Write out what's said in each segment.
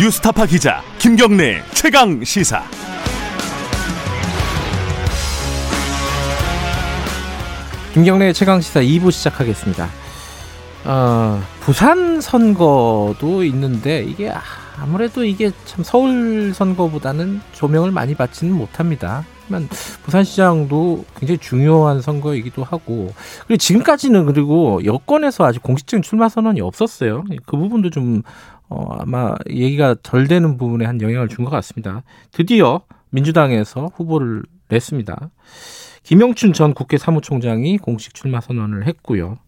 뉴스타파 기자 김경래 최강 시사. 김경래 최강 시사 2부 시작하겠습니다. 어, 부산 선거도 있는데 이게 아무래도 이게 참 서울 선거보다는 조명을 많이 받지는 못합니다. 하지만 부산시장도 굉장히 중요한 선거이기도 하고 그리고 지금까지는 그리고 여권에서 아직 공식적인 출마 선언이 없었어요. 그 부분도 좀 어, 아마 얘기가 덜 되는 부분에 한 영향을 준 것 같습니다. 드디어 민주당에서 후보를 냈습니다. 김영춘 전 국회 사무총장이 공식 출마 선언을 했고요.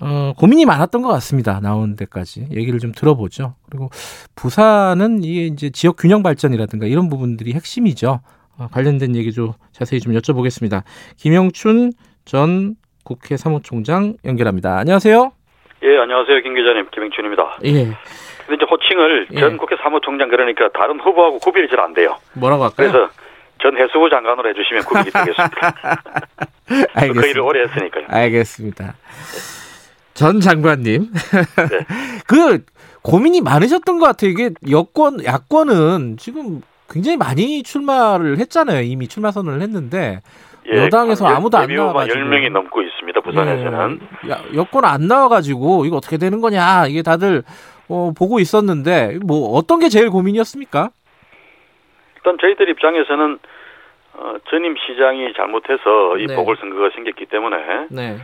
어, 고민이 많았던 것 같습니다. 나온 데까지. 얘기를 좀 들어보죠. 그리고 부산은 이게 이제 지역 균형 발전이라든가 이런 부분들이 핵심이죠. 어, 관련된 얘기 좀 자세히 좀 여쭤보겠습니다. 김영춘 전 국회 사무총장 연결합니다. 안녕하세요. 예, 안녕하세요. 김 기자님. 김영춘입니다. 예. 근데 이제 호칭을 예. 전 국회 사무총장 그러니까 다른 후보하고 구별이 잘 안 돼요. 뭐라고 할까요? 그래서 전 해수부 장관으로 해주시면 구별이 되겠습니다. 그 일을 알겠습니다. 오래 했으니까요. 알겠습니다. 전 장관님. 네. 그 고민이 많으셨던 것 같아요. 이게 여권, 야권은 지금 굉장히 많이 출마를 했잖아요. 이미 출마 선언을 했는데 여당에서 아무도 안 나와가지고. 10명이 넘고 있습니다. 부산에서는. 예. 야, 여권 안 나와가지고 이거 어떻게 되는 거냐 이게 다들 어, 보고 있었는데 뭐 어떤 게 제일 고민이었습니까? 일단 저희들 입장에서는 어, 전임 시장이 잘못해서 이 네. 보궐선거가 생겼기 때문에 네,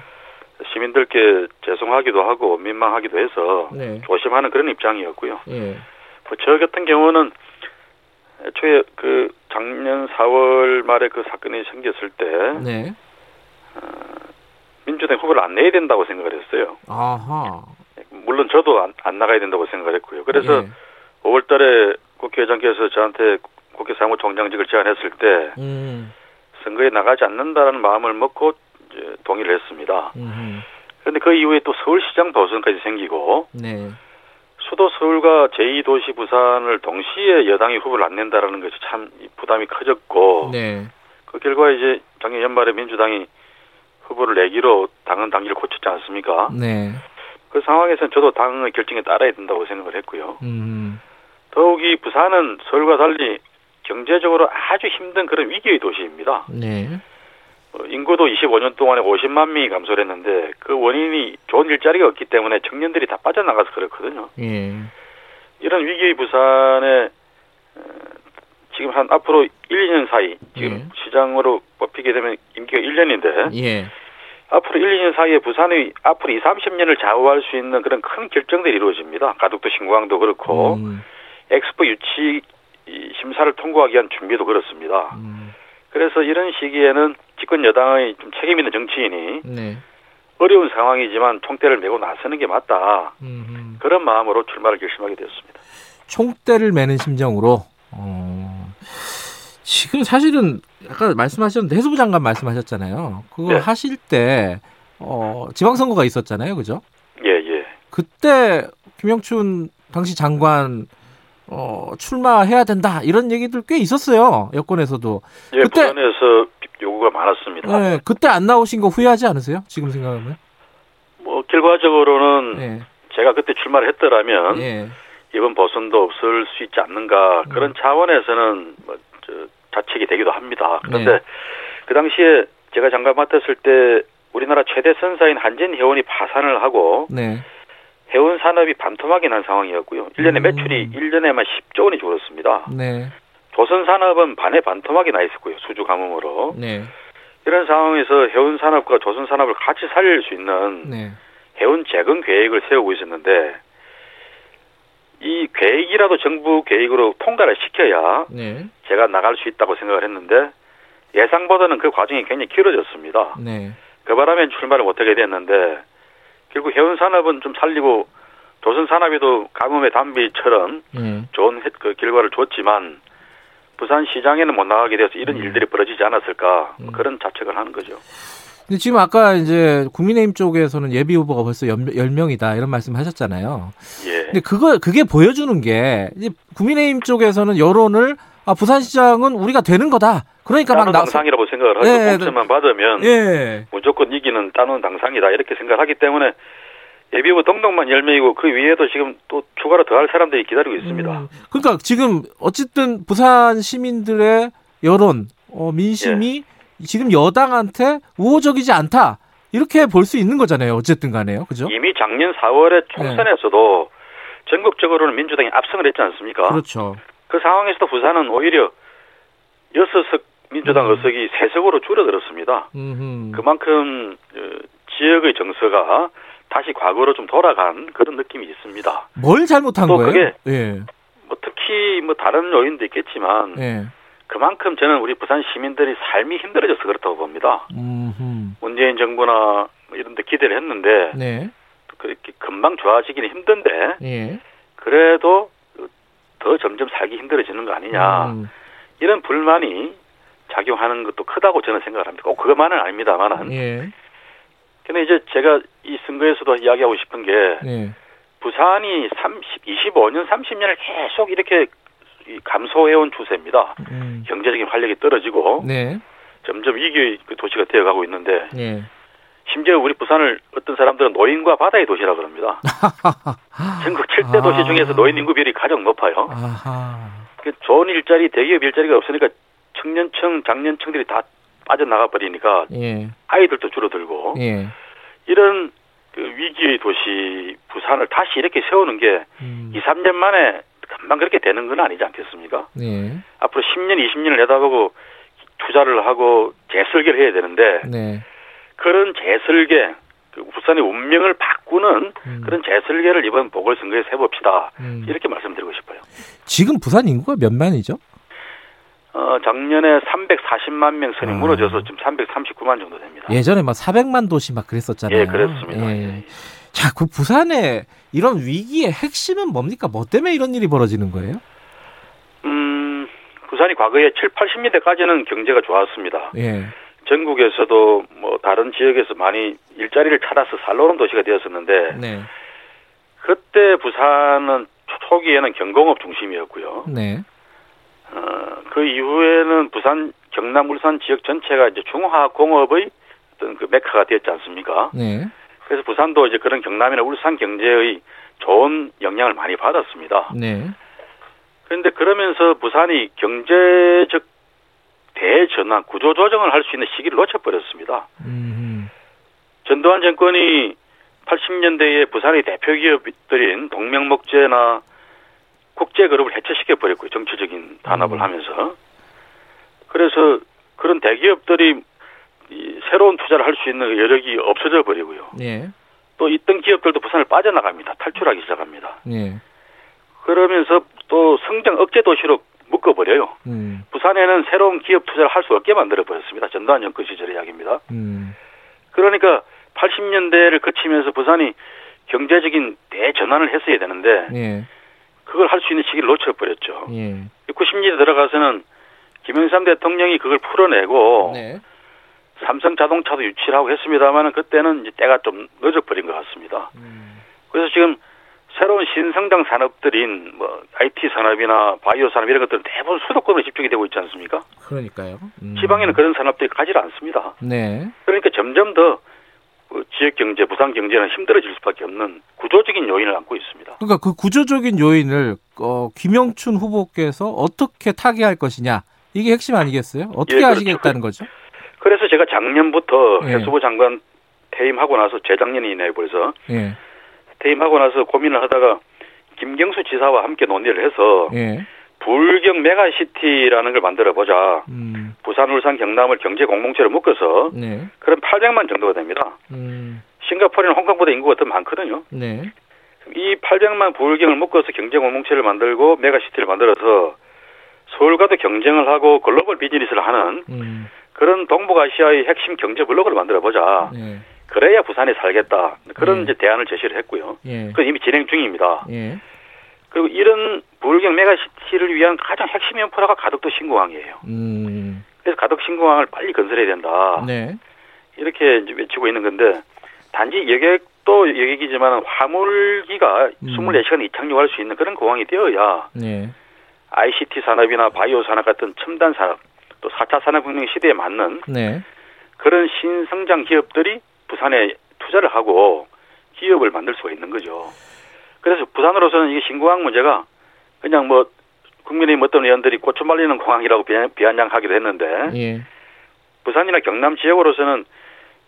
시민들께 죄송하기도 하고 민망하기도 해서 네, 조심하는 그런 입장이었고요. 예, 뭐저 같은 경우는 애초에 그 작년 4월 말에 그 사건이 생겼을 때 네, 민주당 후보를 안 내야 된다고 생각을 했어요. 아하, 물론 저도 안, 안 나가야 된다고 생각을 했고요. 그래서 예. 5월달에 국회의장께서 저한테 국회 사무총장직을 제안했을 때 음, 선거에 나가지 않는다는 마음을 먹고 이제 동의를 했습니다. 음, 그런데 그 이후에 또 서울시장 도선까지 생기고 네, 수도 서울과 제2도시 부산을 동시에 여당이 후보를 안 낸다라는 것이 참 부담이 커졌고 네, 그 결과 이제 작년 연말에 민주당이 후보를 내기로 당은 당기를 고쳤지 않습니까? 네, 그 상황에서는 저도 당의 결정에 따라야 된다고 생각을 했고요. 음, 더욱이 부산은 서울과 달리 경제적으로 아주 힘든 그런 위기의 도시입니다. 네, 어, 인구도 25년 동안에 50만 명이 감소를 했는데 그 원인이 좋은 일자리가 없기 때문에 청년들이 다 빠져나가서 그렇거든요. 예, 이런 위기의 부산에 어, 지금 한 앞으로 1, 2년 사이 지금 예. 시장으로 뽑히게 되면 임기가 1년인데 예, 앞으로 1, 2년 사이에 부산의 앞으로 2, 30년을 좌우할 수 있는 그런 큰 결정들이 이루어집니다. 가덕도 신공항도 그렇고 음, 엑스포 유치 이 심사를 통과하기 위한 준비도 그렇습니다. 음, 그래서 이런 시기에는 집권 여당의 좀 책임 있는 정치인이 네, 어려운 상황이지만 총대를 메고 나서는 게 맞다. 음, 그런 마음으로 출마를 결심하게 되었습니다. 총대를 매는 심정으로. 어, 지금 사실은 아까 말씀하셨는데 해수부 장관 말씀하셨잖아요. 그거 네. 하실 때 어, 지방선거가 있었잖아요, 그죠? 예, 예. 그때 김영춘 당시 장관 어, 출마해야 된다 이런 얘기들 꽤 있었어요 여권에서도. 예, 그때- 부산에서 요구가 많았습니다. 네, 그때 안 나오신 거 후회하지 않으세요? 지금 생각하면? 뭐 결과적으로는 네, 제가 그때 출마를 했더라면 예, 이번 보선도 없을 수 있지 않는가 그런 차원에서는 뭐 저, 자책이 되기도 합니다. 그런데 네. 그 당시에 제가 장관 맡았을 때 우리나라 최대 선사인 한진 해운이 파산을 하고 네, 해운 산업이 반토막이 난 상황이었고요. 1년에 음. 매출이 1년에만 10조 원이 줄었습니다. 네, 조선 산업은 반에 반토막이 나 있었고요. 수주 가뭄으로. 네, 이런 상황에서 해운 산업과 조선 산업을 같이 살릴 수 있는 네, 해운 재건 계획을 세우고 있었는데 이 계획이라도 정부 계획으로 통과를 시켜야 네, 제가 나갈 수 있다고 생각을 했는데 예상보다는 그 과정이 굉장히 길어졌습니다. 네, 그 바람에 출마를 못하게 됐는데 결국 해운 산업은 좀 살리고 조선 산업에도 가뭄의 단비처럼 네. 좋은 해- 그 결과를 줬지만 부산 시장에는 못 나가게 돼서 이런 음. 일들이 벌어지지 않았을까 음. 그런 자책을 하는 거죠. 근데 지금 아까 이제 국민의힘 쪽에서는 예비 후보가 벌써 10명이다 이런 말씀 하셨잖아요. 예. 근데 그거 그게 보여주는 게 이제 국민의힘 쪽에서는 여론을 아 부산시장은 우리가 되는 거다. 그러니까 막 따는 나. 당상이라고 생각을 하고 예, 공천만 받으면 예. 무조건 이기는 따는 당상이다 이렇게 생각하기 때문에 예비후보 등록만 10명이고 그 위에도 지금 또 추가로 더할 사람들이 기다리고 있습니다. 음, 그러니까 지금 어쨌든 부산 시민들의 여론, 어, 민심이 예. 지금 여당한테 우호적이지 않다. 이렇게 볼 수 있는 거잖아요. 어쨌든 간에요. 그죠? 이미 작년 4월에 총선에서도 전국적으로는 민주당이 압승을 했지 않습니까? 그렇죠. 그 상황에서도 부산은 오히려 6석 민주당 음. 의석이 3석으로 줄어들었습니다. 음, 그만큼 어, 지역의 정서가 다시 과거로 좀 돌아간 그런 느낌이 있습니다. 뭘 잘못한 또 거예요? 그게- 예. 뭐 특히 뭐 다른 요인도 있겠지만 예. 그만큼 저는 우리 부산 시민들이 삶이 힘들어져서 그렇다고 봅니다. 음, 문재인 정부나 뭐 이런 데 기대를 했는데 네. 그렇게 금방 좋아지기는 힘든데 예. 그래도 더 점점 살기 힘들어지는 거 아니냐 음, 이런 불만이 작용하는 것도 크다고 저는 생각을 합니다. 꼭 그것만은 아닙니다만은 예. 근데 이제 제가 이 선거에서도 이야기하고 싶은 게 예. 부산이 30, 25년, 30년을 계속 이렇게 이 감소해온 추세입니다. 음, 경제적인 활력이 떨어지고 네. 점점 위기의 그 도시가 되어가고 있는데 예. 심지어 우리 부산을 어떤 사람들은 노인과 바다의 도시라 그럽니다. 전국 7대 도시 중에서 노인 인구 비율이 가장 높아요. 그 좋은 일자리, 대기업 일자리가 없으니까 청년층, 장년층들이 다 빠져나가 버리니까 예. 아이들도 줄어들고 예. 이런 그 위기의 도시 부산을 다시 이렇게 세우는 게 음, 2, 3년 만에 금방 그렇게 되는 건 아니지 않겠습니까? 예. 앞으로 10년, 20년을 내다보고 투자를 하고 재설계를 해야 되는데 네. 그런 재설계, 그 부산의 운명을 바꾸는 음, 그런 재설계를 이번 보궐선거에서 해봅시다. 음. 이렇게 말씀드리고 싶어요. 지금 부산 인구가 몇 만이죠? 어, 작년에 340만 명 선이 아. 무너져서 지금 339만 정도 됩니다. 예전에 막 400만 도시 막 그랬었잖아요. 예, 그렇습니다. 예. 자, 그 부산의 이런 위기의 핵심은 뭡니까? 뭐 때문에 이런 일이 벌어지는 거예요? 음, 부산이 과거에 7, 80년대까지는 경제가 좋았습니다. 예. 전국에서도 뭐 다른 지역에서 많이 일자리를 찾아서 살러오는 도시가 되었었는데 네. 그때 부산은 초기에는 경공업 중심이었고요. 네. 어, 그 이후에는 부산, 경남, 울산 지역 전체가 이제 중화 공업의 어떤 그 메카가 되었지 않습니까? 네. 그래서 부산도 이제 그런 경남이나 울산 경제의 좋은 영향을 많이 받았습니다. 네. 그런데 그러면서 부산이 경제적 대전환, 구조조정을 할 수 있는 시기를 놓쳐버렸습니다. 음. 전두환 정권이 80년대에 부산의 대표 기업들인 동명목재나 국제그룹을 해체시켜 버렸고요. 정치적인 단합을 음. 하면서. 그래서 그런 대기업들이 이 새로운 투자를 할 수 있는 여력이 없어져 버리고요. 예. 또 있던 기업들도 부산을 빠져나갑니다. 탈출하기 시작합니다. 예. 그러면서 또 성장 억제 도시로 묶어버려요. 음. 부산에는 새로운 기업 투자를 할 수 없게 만들어 버렸습니다. 전두환 정권 시절의 이야기입니다. 음. 그러니까 80년대를 거치면서 부산이 경제적인 대전환을 했어야 되는데 예. 그걸 할 수 있는 시기를 놓쳐버렸죠. 예. 90년대 들어가서는 김영삼 대통령이 그걸 풀어내고 네. 삼성 자동차도 유치를 하고 했습니다만은 그때는 이제 때가 좀 늦어버린 것 같습니다. 음. 그래서 지금 새로운 신성장 산업들인 뭐 IT 산업이나 바이오 산업 이런 것들은 대부분 수도권으로 집중이 되고 있지 않습니까? 그러니까요. 음. 지방에는 그런 산업들이 가지 않습니다. 네. 그러니까 점점 더그 지역 경제, 부산 경제는 힘들어질 수밖에 없는 구조적인 요인을 안고 있습니다. 그러니까 그 구조적인 요인을 어, 김영춘 후보께서 어떻게 타개할 것이냐 이게 핵심 아니겠어요? 어떻게 예, 그렇죠. 하시겠다는 거죠? 그래서 제가 작년부터 예. 해수부 장관 퇴임하고 나서 재작년이네요 벌써 예. 퇴임하고 나서 고민을 하다가 김경수 지사와 함께 논의를 해서 예. 부울경 메가시티라는 걸 만들어 보자. 음. 부산, 울산, 경남을 경제 공동체로 묶어서 네. 그럼 800만 정도가 됩니다. 음. 싱가포르나 홍콩보다 인구가 더 많거든요. 네. 이 800만 부울경을 묶어서 경제 공동체를 만들고 메가시티를 만들어서 서울과도 경쟁을 하고 글로벌 비즈니스를 하는 음. 그런 동북아시아의 핵심 경제 블록을 만들어 보자. 네. 그래야 부산이 살겠다. 그런 예. 이제 대안을 제시를 했고요. 예. 그건 이미 진행 중입니다. 예. 그리고 이런 부울경 메가시티를 위한 가장 핵심 인프라가 가덕도 신공항이에요. 음. 그래서 가덕 신공항을 빨리 건설해야 된다. 네. 이렇게 이제 외치고 있는 건데 단지 여객도 여객이지만 화물기가 음. 24시간 이착륙할 수 있는 그런 공항이 되어야 네. ICT 산업이나 바이오 산업 같은 첨단 산업 또 4차 산업혁명 시대에 맞는 네. 그런 신성장 기업들이 부산에 투자를 하고 기업을 만들 수가 있는 거죠. 그래서 부산으로서는 이게 신공항 문제가 그냥 뭐 국민의힘 어떤 의원들이 고추 말리는 공항이라고 비아- 비아냥하기도 했는데 예. 부산이나 경남 지역으로서는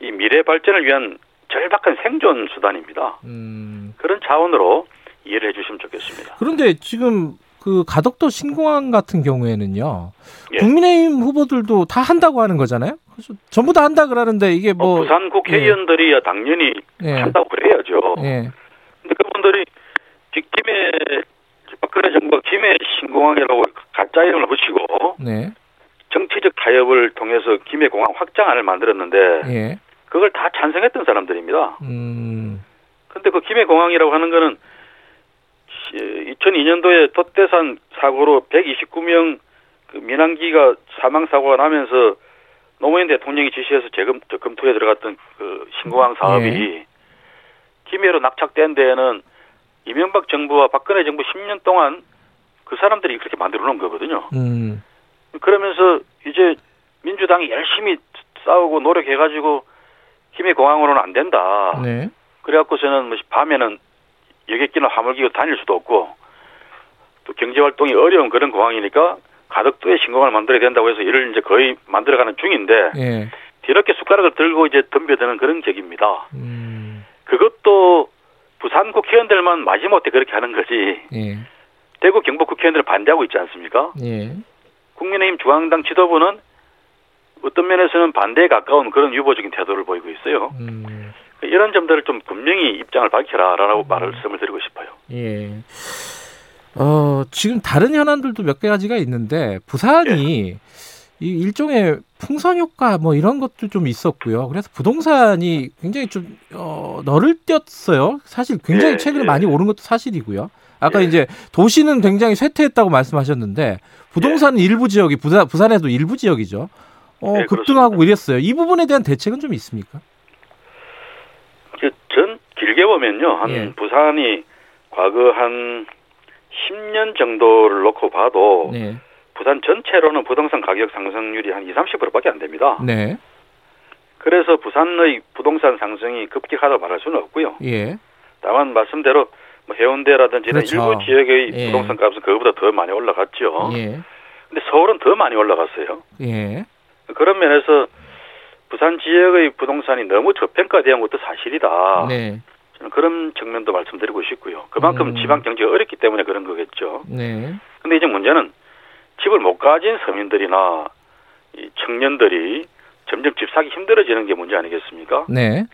이 미래 발전을 위한 절박한 생존 수단입니다. 음. 그런 차원으로 이해를 해주시면 좋겠습니다. 그런데 지금 그 가덕도 신공항 같은 경우에는요. 예. 국민의힘 후보들도 다 한다고 하는 거잖아요. 그래서 전부 다 한다 그러는데 이게 뭐뭐 부산 국회의원들이야 당연히 예. 한다고 그래야죠. 예. 근데 그분들이 김해 박근혜 정부가 김해 신공항이라고 가짜 이름을 붙이고 네. 정치적 타협을 통해서 김해 공항 확장안을 만들었는데 예. 그걸 다 찬성했던 사람들입니다. 음. 근데 그 김해 공항이라고 하는 거는 2002년도에 돛대산 사고로 129명 그 민항기가 사망 사고가 나면서 노무현 대통령이 지시해서 재검 저 검토에 들어갔던 그 신공항 사업이 예. 김해로 낙착된 데에는 이명박 정부와 박근혜 정부 10년 동안 그 사람들이 그렇게 만들어 놓은 거거든요. 음. 그러면서 이제 민주당이 열심히 싸우고 노력해가지고 김해 공항으로는 안 된다. 네. 그래갖고서는 뭐 밤에는 여객기나 화물기가 다닐 수도 없고 또 경제 활동이 어려운 그런 공항이니까 가덕도에 신공항을 만들어야 된다고 해서 이를 이제 거의 만들어가는 중인데 예. 뒤늦게 숟가락을 들고 이제 덤벼드는 그런 격입니다. 음. 그것도 부산 국회의원들만 마지못해 그렇게 하는 거지 예. 대구 경북 국회의원들은 반대하고 있지 않습니까? 예. 국민의힘 중앙당 지도부는 어떤 면에서는 반대에 가까운 그런 유보적인 태도를 보이고 있어요. 음. 이런 점들을 좀 분명히 입장을 밝혀라라고 말씀을 드리고 싶어요. 예. 어, 지금 다른 현안들도 몇 가지가 있는데 부산이 이 일종의 풍선 효과 뭐 이런 것도 좀 있었고요. 그래서 부동산이 굉장히 좀 어, 너를 띄었어요. 사실 굉장히 예, 최근에 예. 많이 오른 것도 사실이고요. 아까 예. 이제 도시는 굉장히 쇠퇴했다고 말씀하셨는데 부동산은 일부 지역이 부산 부산에도 일부 지역이죠. 어, 예, 급등하고 이랬어요. 이 부분에 대한 대책은 좀 있습니까? 그전 길게 보면요, 한 예. 부산이 과거 한 10년 정도를 놓고 봐도 네. 부산 전체로는 부동산 가격 상승률이 한 2, 30%밖에 안 됩니다. 네. 그래서 부산의 부동산 상승이 급격하다고 말할 수는 없고요. 예. 다만 말씀대로 뭐 해운대라든지 그렇죠. 일부 지역의 예. 부동산 값은 그거보다 더 많이 올라갔죠. 예. 근데 서울은 더 많이 올라갔어요. 예. 그런 면에서 부산 지역의 부동산이 너무 저평가된 것도 사실이다. 네. 저는 그런 측면도 말씀드리고 싶고요. 그만큼 음. 지방 경제가 어렵기 때문에 그런 거겠죠. 네. 근데 이제 문제는 집을 못 가진 서민들이나 이 청년들이 점점 집 사기 힘들어지는 게 문제 아니겠습니까? 네.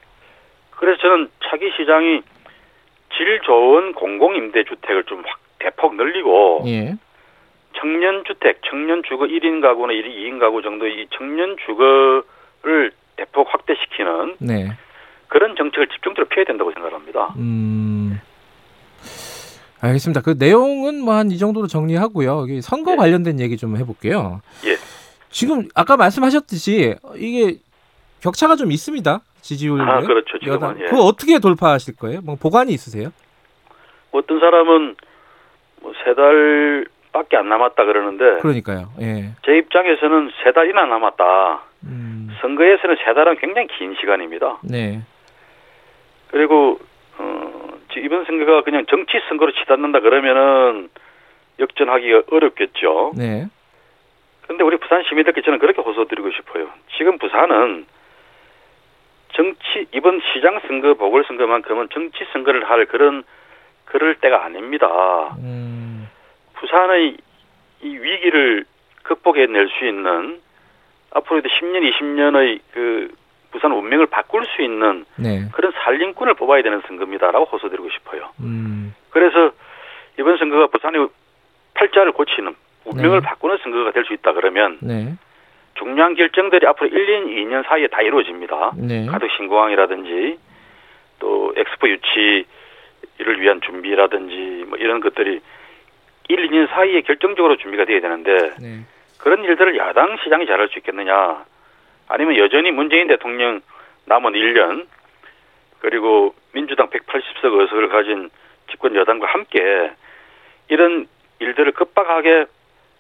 그래서 저는 차기 시장이 질 좋은 공공임대주택을 좀 확 대폭 늘리고 예. 청년 주택, 청년 주거 1인 가구나 2인 가구 정도 이 청년 주거를 대폭 확대시키는 네. 그런 정책을 집중적으로 피해야 된다고 생각합니다. 음. 알겠습니다. 그 내용은 뭐 한 이 정도로 정리하고요. 선거 예. 관련된 얘기 좀 해볼게요. 예. 지금 아까 말씀하셨듯이 이게 격차가 좀 있습니다. 지지율. 아, 그렇죠. 지금은. 예. 그거 어떻게 돌파하실 거예요? 뭐 보관이 있으세요? 어떤 사람은 뭐 세 달밖에 안 남았다 그러는데 그러니까요. 예. 제 입장에서는 세 달이나 남았다. 음. 선거에서는 세 달은 굉장히 긴 시간입니다. 네. 그리고 어, 지- 이번 선거가 그냥 정치 선거로 치닫는다 그러면은 역전하기가 어렵겠죠. 네. 그런데 우리 부산 시민들께 저는 그렇게 호소드리고 싶어요. 지금 부산은 정치 이번 시장 선거 보궐선거만큼은 정치 선거를 할 그런 그럴 때가 아닙니다. 음. 부산의 이 위기를 극복해낼 수 있는 앞으로도 10년, 20년의 그 부산 운명을 바꿀 수 있는 네. 그런 살림꾼을 뽑아야 되는 선거입니다라고 호소드리고 싶어요. 음. 그래서 이번 선거가 부산의 팔자를 고치는 운명을 네. 바꾸는 선거가 될 수 있다 그러면 네. 중요한 결정들이 앞으로 1년, 2년 사이에 다 이루어집니다. 네. 가덕 신공항이라든지 또 엑스포 유치를 위한 준비라든지 뭐 이런 것들이 1, 2년 사이에 결정적으로 준비가 돼야 되는데 네. 그런 일들을 야당 시장이 잘할 수 있겠느냐 아니면 여전히 문재인 대통령 남은 1년 그리고 민주당 180석 의석을 가진 집권 여당과 함께 이런 일들을 급박하게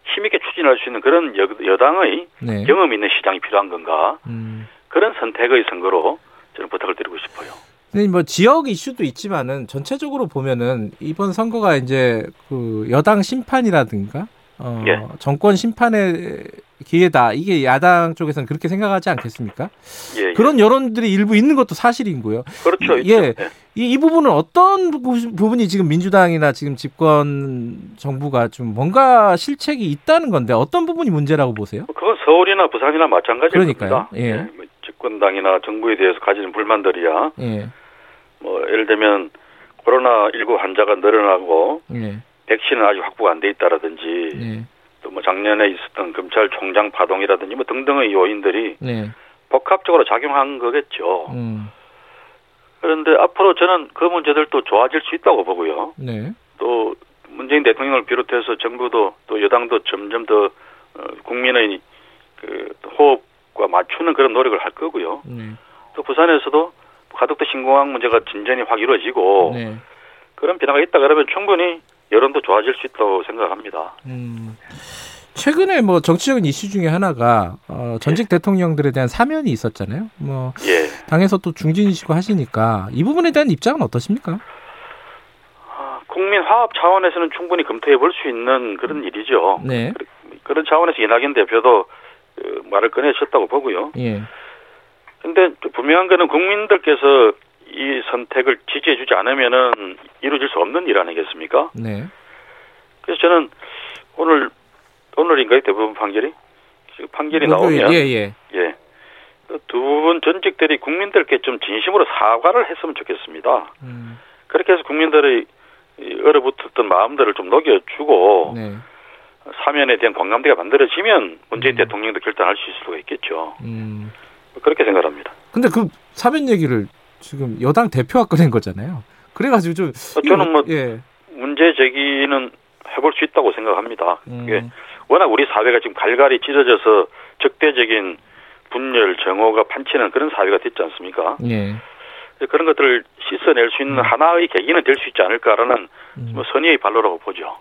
힘있게 추진할 수 있는 그런 여, 여당의 네. 경험 있는 시장이 필요한 건가 음. 그런 선택의 선거로 저는 부탁을 드리고 싶어요. 근데 뭐 지역 이슈도 있지만은 전체적으로 보면은 이번 선거가 이제 그 여당 심판이라든가 어, 예. 정권 심판의 기회다. 이게 야당 쪽에서는 그렇게 생각하지 않겠습니까? 예, 예. 그런 여론들이 일부 있는 것도 사실이고요. 그렇죠. 이- 예. 예. 이, 이 부분은 어떤 부- 부분이 지금 민주당이나 지금 집권 정부가 좀 뭔가 실책이 있다는 건데 어떤 부분이 문제라고 보세요? 뭐 그건 서울이나 부산이나 마찬가지일 그러니까요. 겁니다. 예. 뭐 집권당이나 정부에 대해서 가지는 불만들이야. 예, 뭐 예를 들면 코로나 19 환자가 늘어나고 예, 백신은 아직 확보가 안 돼 있다라든지 예, 또뭐 작년에 있었던 검찰총장 파동이라든지 뭐 등등의 요인들이 네, 복합적으로 작용한 거겠죠. 음, 그런데 앞으로 저는 그 문제들도 좋아질 수 있다고 보고요. 네, 또 문재인 대통령을 비롯해서 정부도 또 여당도 점점 더 어, 국민의 그 호흡과 맞추는 그런 노력을 할 거고요. 네, 또 부산에서도 가덕도 신공항 문제가 진전이 확 이루어지고 네. 그런 변화가 있다 그러면 충분히 여론도 좋아질 수 있다고 생각합니다. 음, 최근에 뭐 정치적인 이슈 중에 하나가 어, 전직 대통령들에 대한 사면이 있었잖아요. 뭐 예. 당에서 또 중진이시고 하시니까 이 부분에 대한 입장은 어떠십니까? 아, 국민 화합 차원에서는 충분히 검토해 볼 수 있는 그런 일이죠. 네, 그런 차원에서 이낙연 대표도 그 말을 꺼내셨다고 보고요. 예, 근데 또 분명한 거는 국민들께서 이 선택을 지지해주지 않으면은 이루어질 수 없는 일 아니겠습니까? 네, 그래서 저는 오늘 오늘인가요 대부분 판결이 지금 판결이 나오면 예, 예, 예. 두분 전직들이 국민들께 좀 진심으로 사과를 했으면 좋겠습니다. 음, 그렇게 해서 국민들의 이 얼어붙었던 마음들을 좀 녹여주고 네, 사면에 대한 공감대가 만들어지면 문재인 음. 대통령도 결단할 수 있을 수가 있겠죠. 음. 그렇게 생각합니다. 근데 그 사면 얘기를 지금 여당 대표가 꺼낸 거잖아요. 그래가지고 좀 저는 뭐 예, 문제 제기는 해볼 수 있다고 생각합니다. 음, 예. 워낙 우리 사회가 지금 갈갈이 찢어져서 적대적인 분열, 정오가 판치는 그런 사회가 됐지 않습니까? 예, 그런 것들을 씻어낼 수 있는 하나의 계기는 될 수 있지 않을까라는 음. 뭐 선의의 발로라고 보죠.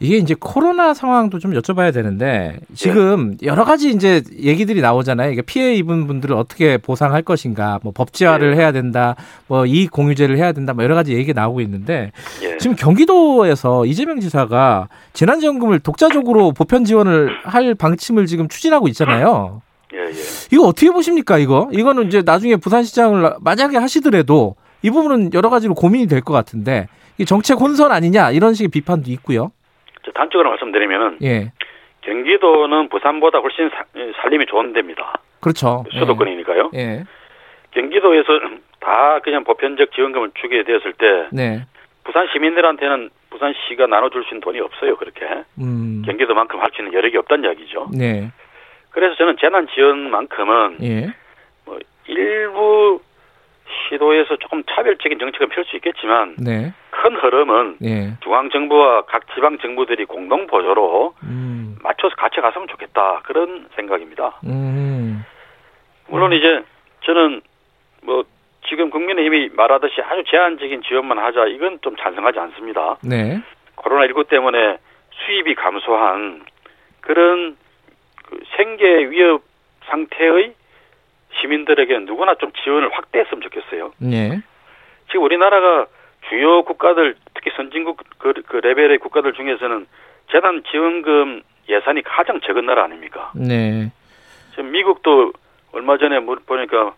이게 이제 코로나 상황도 좀 여쭤봐야 되는데 지금 예. 여러 가지 이제 얘기들이 나오잖아요. 이게 피해 입은 분들을 어떻게 보상할 것인가, 뭐 법제화를 예. 해야 된다, 뭐 이익 공유제를 해야 된다, 뭐 여러 가지 얘기가 나오고 있는데 예. 지금 경기도에서 이재명 지사가 재난지원금을 독자적으로 보편 지원을 할 방침을 지금 추진하고 있잖아요. 예, 예. 이거 어떻게 보십니까? 이거 이거는 이제 나중에 부산시장을 만약에 하시더라도 이 부분은 여러 가지로 고민이 될 것 같은데 이 정책 혼선 아니냐 이런 식의 비판도 있고요. 저 단적으로 말씀드리면은 예, 경기도는 부산보다 훨씬 사- 살림이 좋은 데입니다. 그렇죠. 수도권이니까요. 예, 경기도에서 다 그냥 보편적 지원금을 주게 되었을 때 네, 부산 시민들한테는 부산시가 나눠줄 수 있는 돈이 없어요. 그렇게 음, 경기도만큼 할 수 있는 여력이 없다는 이야기죠. 네, 그래서 저는 재난 지원만큼은 예, 뭐 일부 시도에서 조금 차별적인 정책은 펼 수 있겠지만 네, 큰 흐름은 예, 중앙 정부와 각 지방 정부들이 공동 보조로 음, 맞춰서 같이 갔으면 좋겠다. 그런 생각입니다. 음, 물론 이제 저는 뭐 지금 국민의힘이 말하듯이 아주 제한적인 지원만 하자. 이건 좀 찬성하지 않습니다. 네, 코로나19 때문에 수입이 감소한 그런 그 생계 위협 상태의 시민들에게 누구나 좀 지원을 확대했으면 좋겠어요. 네, 지금 우리나라가 주요 국가들 특히 선진국 그, 그 레벨의 국가들 중에서는 재난 지원금 예산이 가장 적은 나라 아닙니까? 네, 지금 미국도 얼마 전에 뭐 보니까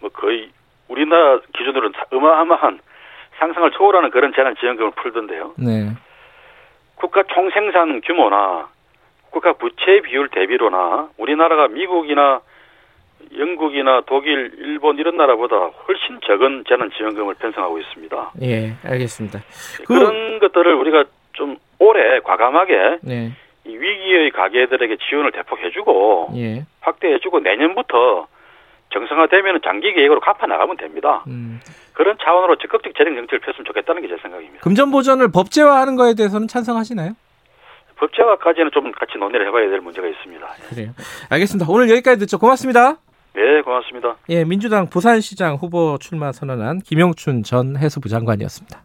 뭐 거의 우리나라 기준으로는 사- 어마어마한 상상을 초월하는 그런 재난 지원금을 풀던데요. 네, 국가 총생산 규모나 국가 부채 비율 대비로나 우리나라가 미국이나 영국이나 독일, 일본 이런 나라보다 훨씬 적은 재난 지원금을 편성하고 있습니다. 예, 알겠습니다. 그- 그... 런 것들을 우리가 좀 오래 과감하게 네, 이 위기의 가게들에게 지원을 대폭 해주고 예, 확대해주고 내년부터 정상화되면 장기 계획으로 갚아 나가면 됩니다. 음, 그런 차원으로 적극적 재정 정책을 폈으면 좋겠다는 게 제 생각입니다. 금전 보전을 법제화하는 거에 대해서는 찬성하시나요? 법제화까지는 좀 같이 논의를 해봐야 될 문제가 있습니다. 그래요. 알겠습니다. 오늘 여기까지 듣죠. 고맙습니다. 네, 고맙습니다. 예, 민주당 부산시장 후보 출마 선언한 김영춘 전 해수부 장관이었습니다.